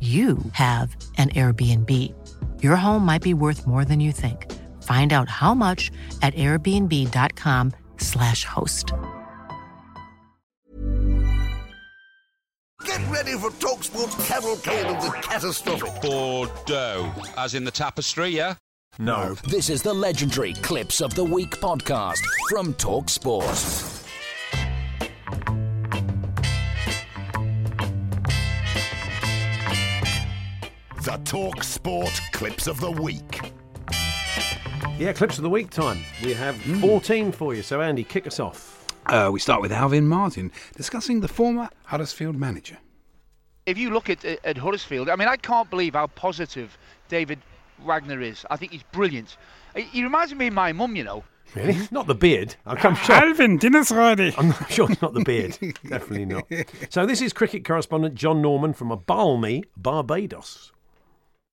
you have an Airbnb. Your home might be worth more than you think. Find out how much at airbnb.com/slash host. Get ready for TalkSport's cavalcade of the catastrophic. Bordeaux, as in the tapestry, yeah? No. This is the legendary Clips of the Week podcast from TalkSport. The Talk Sport Clips of the Week. Yeah, clips of the week time. We have hmm. 14 for you. So, Andy, kick us off. Uh, we start with Alvin Martin discussing the former Huddersfield manager. if you look at uh, at Huddersfield, I mean, I can't believe how positive David Wagner is. I think he's brilliant. He he reminds me of my mum, you know. Really? Hmm? Not the beard. I'm I'm sure. Alvin, dinner's ready. I'm not sure it's not the beard. Definitely not. So, this is cricket correspondent John Norman from a balmy Barbados.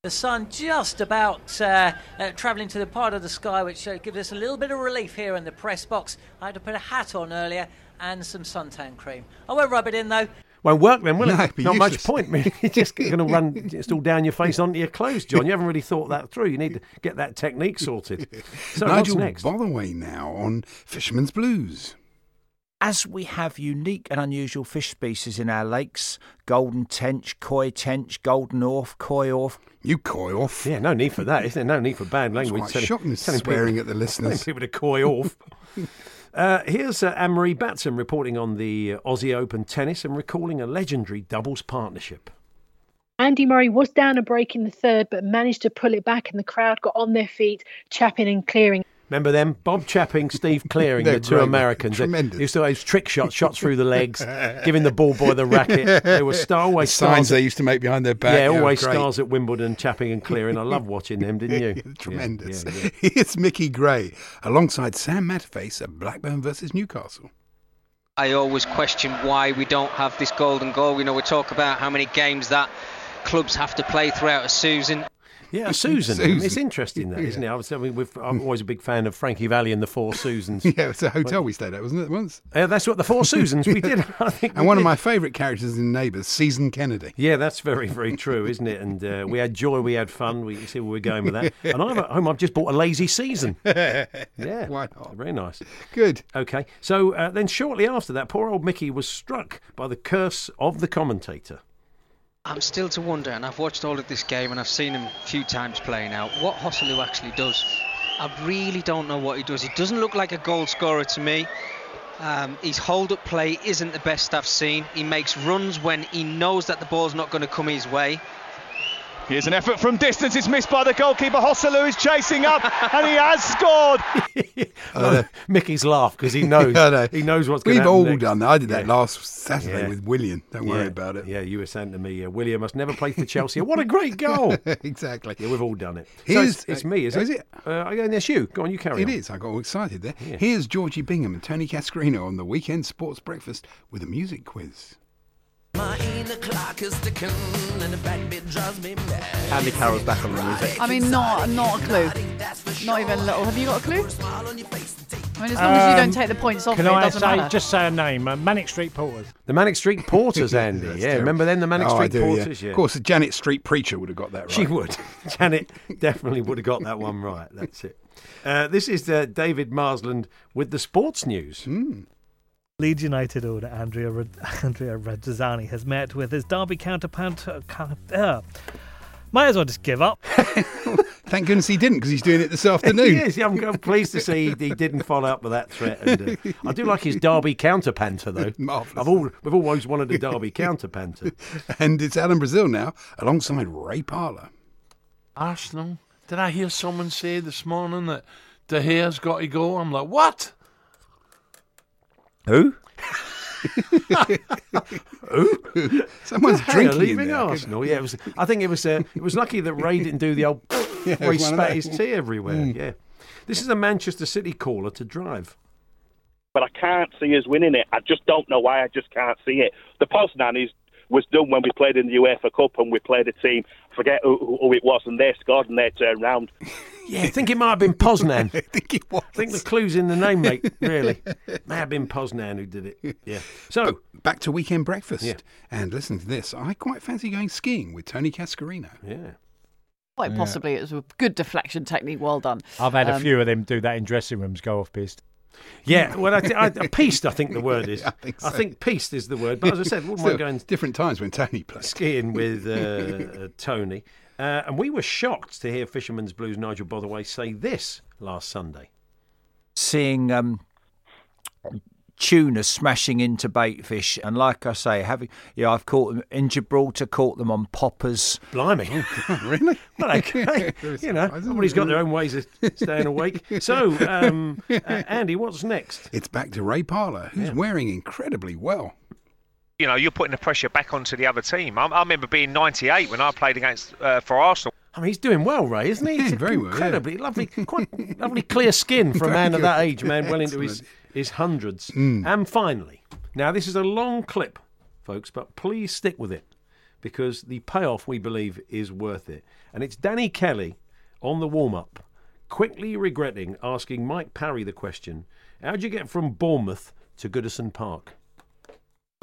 The sun just about uh, uh, travelling to the part of the sky which uh, gives us a little bit of relief here in the press box. I had to put a hat on earlier and some suntan cream. I won't rub it in though. Won't work then, will No, it? it'd be Not much point. really. You're just going to run it's all down your face onto your clothes, John. You haven't really thought that through. You need to get that technique sorted. So, Nigel what's next? Botherway now on Fisherman's Blues. As we have unique and unusual fish species in our lakes golden tench, koi tench, golden orf, koi orf. You koi off. Yeah, no need for that, is there? No need for bad That's language. quite telling- shocking, telling swearing people- at the telling listeners. people to koi off. Uh, here's uh, Anne-Marie Batson reporting on the uh, Aussie Open tennis and recalling a legendary doubles partnership. Andy Murray was down a break in the third, but managed to pull it back, and the crowd got on their feet, chapping and clearing. Remember them? Bob Chapping, Steve Clearing, the two great, Americans. They tremendous. used to those trick shots, shots through the legs, giving the ball boy the racket. They were star, The signs stars. they used to make behind their back. yeah, were always great. stars at Wimbledon, Chapping and Clearing. I love watching them, didn't you? Yeah, Tremendous. yeah, yeah. Here's Mickey Gray alongside Sam Matterface at Blackburn versus Newcastle. I always question why we don't have this golden goal. You know, we talk about how many games that clubs have to play throughout a season. Yeah, Susan. Susan. It's interesting that, isn't it? I mean, we've, I'm always a big fan of Frankie Valli and the Four Susans. Yeah, it's a hotel we stayed at, wasn't it, once? Uh, that's what the Four Susans we did. I think. And one of my favourite characters in Neighbours, Season Kennedy. Yeah, that's very, very true, isn't it? And uh, we had joy, we had fun. We you see where we're going with that. And I'm at home. I've just bought a lazy season. Yeah, Why not? very nice. Good. Okay, so uh, then shortly after that, poor old Mickey was struck by the curse of the commentator. I'm still to wonder, and I've watched all of this game and I've seen him a few times playing out, what Joselu actually does. I really don't know what he does. He doesn't look like a goal scorer to me. Um, his hold up play isn't the best I've seen. He makes runs when he knows that the ball's not going to come his way. Here's an effort from distance. It's missed by the goalkeeper. Joselu is chasing up, and he has scored. Well, Mickey's laugh because he knows I know. he knows what's going We've all next. done that. I did that Yeah. last Saturday Yeah. with Willian. Don't worry Yeah, about it. Yeah, you were saying to me, uh, Willian must never play for Chelsea. what a great goal! exactly. Yeah, we've all done it. So Here's- it's, it's me, is it? is it? Uh, I go, yes, you. Go on, you carry It on. is. I got all excited there. Yeah. Here's Georgie Bingham and Tony Cascarino on the weekend sports breakfast with a music quiz. Andy Carroll's back on the music. I mean, not not a clue. Not even a little. Have you got a clue? I mean, as long as you don't take the points off Can it, it I doesn't say matter. just say a name? Uh, Manic Street Porters. The Manic Street Porters, Andy. Yeah, terrible. remember then the Manic Oh, I Street do. Porters? Yeah. Of course, the Janet Street preacher would have got that right. She would. Janet definitely would have got that one right. That's it. Uh, this is uh, David Marsland with the sports news. Leeds United owner Andrea Rad- Andrea Radzazzani has met with his Derby counterpart uh, uh, Might as well just give up. Thank goodness he didn't because he's doing it this afternoon. yes, I'm, I'm pleased to see he, he didn't follow up with that threat. And, uh, I do like his Derby counter panter though. Marvellous. I've all, we've always wanted a Derby counter panter. and it's Alan Brazil now, alongside Ray Parlour. Arsenal. Did I hear someone say this morning that De Gea's got to go? I'm like, what? Who? Who? Someone's The drinking in leaving there. Arsenal. Yeah, it was. I think it was. Uh, it was lucky that Ray didn't do the old. Yeah, where he spat his tea everywhere. Mm. Yeah, this is a Manchester City caller to drive. but I can't see us winning it. I just don't know why. I just can't see it. The Poznan is was done when we played in the UEFA Cup and we played a team. Forget who, who- who it was, and they scored and they turned round. Yeah, I think it might have been Poznan. I think it was. I think the clue's in the name, mate. Really, it may have been Poznan who did it. Yeah. So Back to weekend breakfast. Yeah. And listen to this. I quite fancy going skiing with Tony Cascarino. Yeah. Quite Yeah. possibly, it was a good deflection technique. Well done. I've had a Um, few of them do that in dressing rooms, go off piste. Yeah, well, I, th- I, pieced, I think the word is. I think so. pieced is the word. But as I said, wouldn't mind Still, going different times when Tony played. skiing with uh, uh, Tony. Uh, and we were shocked to hear Fisherman's Blues Nigel Botherway say this last Sunday. seeing um, tuna smashing into baitfish, and like I say, having yeah, I've caught them in Gibraltar, caught them on poppers. Blimey, really? Well, okay. you know, everybody's got their own ways of staying awake. So, um, uh, Andy, what's next? It's back to Ray Parlour, who's wearing incredibly well. you know, you're putting the pressure back onto the other team. I, I remember being 98 when I played against uh, for Arsenal. I mean, he's doing well, Ray, isn't he? Yeah, He's very well, yeah. incredibly lovely, quite lovely, clear skin for a man of that age, man, well into his His hundreds. Mm. And finally, now this is a long clip, folks, but please stick with it because the payoff we believe is worth it. And it's Danny Kelly on the warm up, quickly regretting asking Mike Parry the question: How'd you get from Bournemouth to Goodison Park?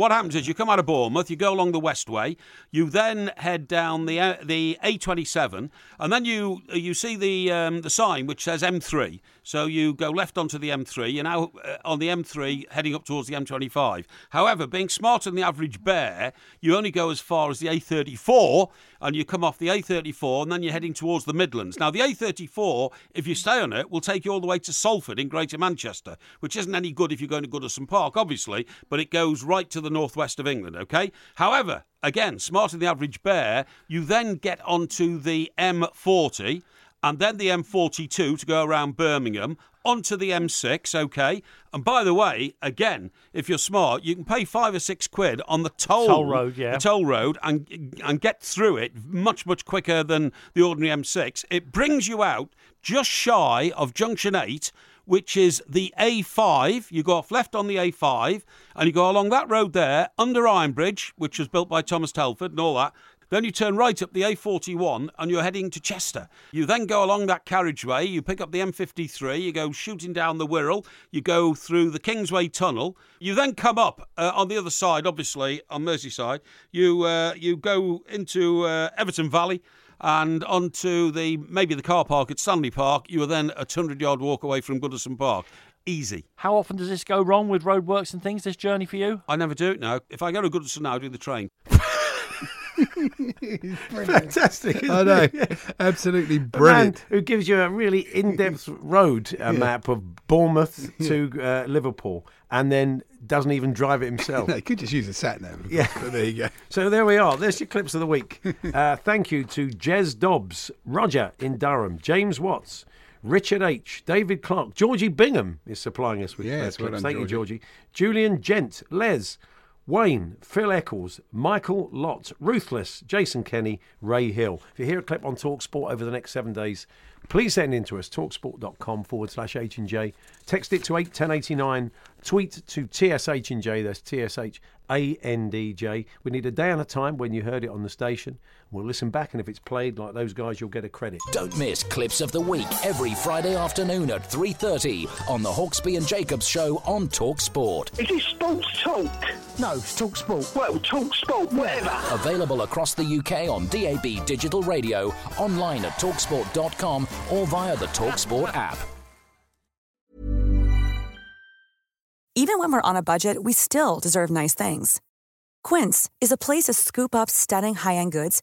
What happens is you come out of Bournemouth, you go along the Westway, you then head down the uh, the A27, and then you you see the um, the sign which says M3. So you go left onto the M3. You're now uh, on the M3 heading up towards the M25. However, being smarter than the average bear, you only go as far as the A34, and you come off the A34, and then you're heading towards the Midlands. Now the A34, if you stay on it, will take you all the way to Salford in Greater Manchester, which isn't any good if you're going to Goodison Park, obviously, but it goes right to the northwest of England. Okay. However, again, smarter than the average bear, you then get onto the M40 and then the M42 to go around Birmingham, onto the M6, okay? And by the way, again, if you're smart, you can pay five or six quid on the toll, Toll road, yeah. the toll road, and and get through it much much quicker than the ordinary M6. It brings you out just shy of Junction Eight. Which is the A5. You go off left on the A5 and you go along that road there under Iron Bridge, which was built by Thomas Telford and all that. Then you turn right up the A41 and you're heading to Chester. You then go along that carriageway, you pick up the M53, you go shooting down the Wirral, you go through the Kingsway Tunnel, you then come up uh, on the other side, obviously on Merseyside. You uh, you go into uh, Everton Valley and onto the maybe the car park at Stanley Park. You are then a 100 yard walk away from Goodison Park. Easy. How often does this go wrong with roadworks and things, this journey for you? I never do it now. If I go to Goodison now, I do the train. Fantastic. I know. Absolutely A man brilliant. who gives you a really in-depth road uh, map of Bournemouth to uh, Liverpool, and then doesn't even drive it himself. No, you could just use a sat nav. Yeah. but there you go. So there we are. There's your clips of the week. Uh, thank you to Jez Dobbs, Roger in Durham, James Watts, Richard H, David Clark, Georgie Bingham is supplying us with Yes, well clips. done, Thank you, Georgie. Georgie. Julian Gent, Les, Wayne, Phil Eccles, Michael Lott, Ruthless, Jason Kenny, Ray Hill. If you hear a clip on Talksport over the next seven days, please send in to us, talksport.com forward slash H and J. Text it to 81089. Tweet to TSH and J, that's TSH A N D J. We need a day and a time when you heard it on the station. We'll listen back, and if it's played like those guys, you'll get a credit. Don't miss Clips of the Week every Friday afternoon at 3.30 on the Hawksbee and Jacobs Show on Talk Sport. Is it Sports Talk? No, Talk Sport. Well, Talk Sport, whatever. Available across the UK on DAB digital radio, online at talksport.com or via the Talksport app. Even when we're on a budget, we still deserve nice things. Quince is a place to scoop up stunning high end goods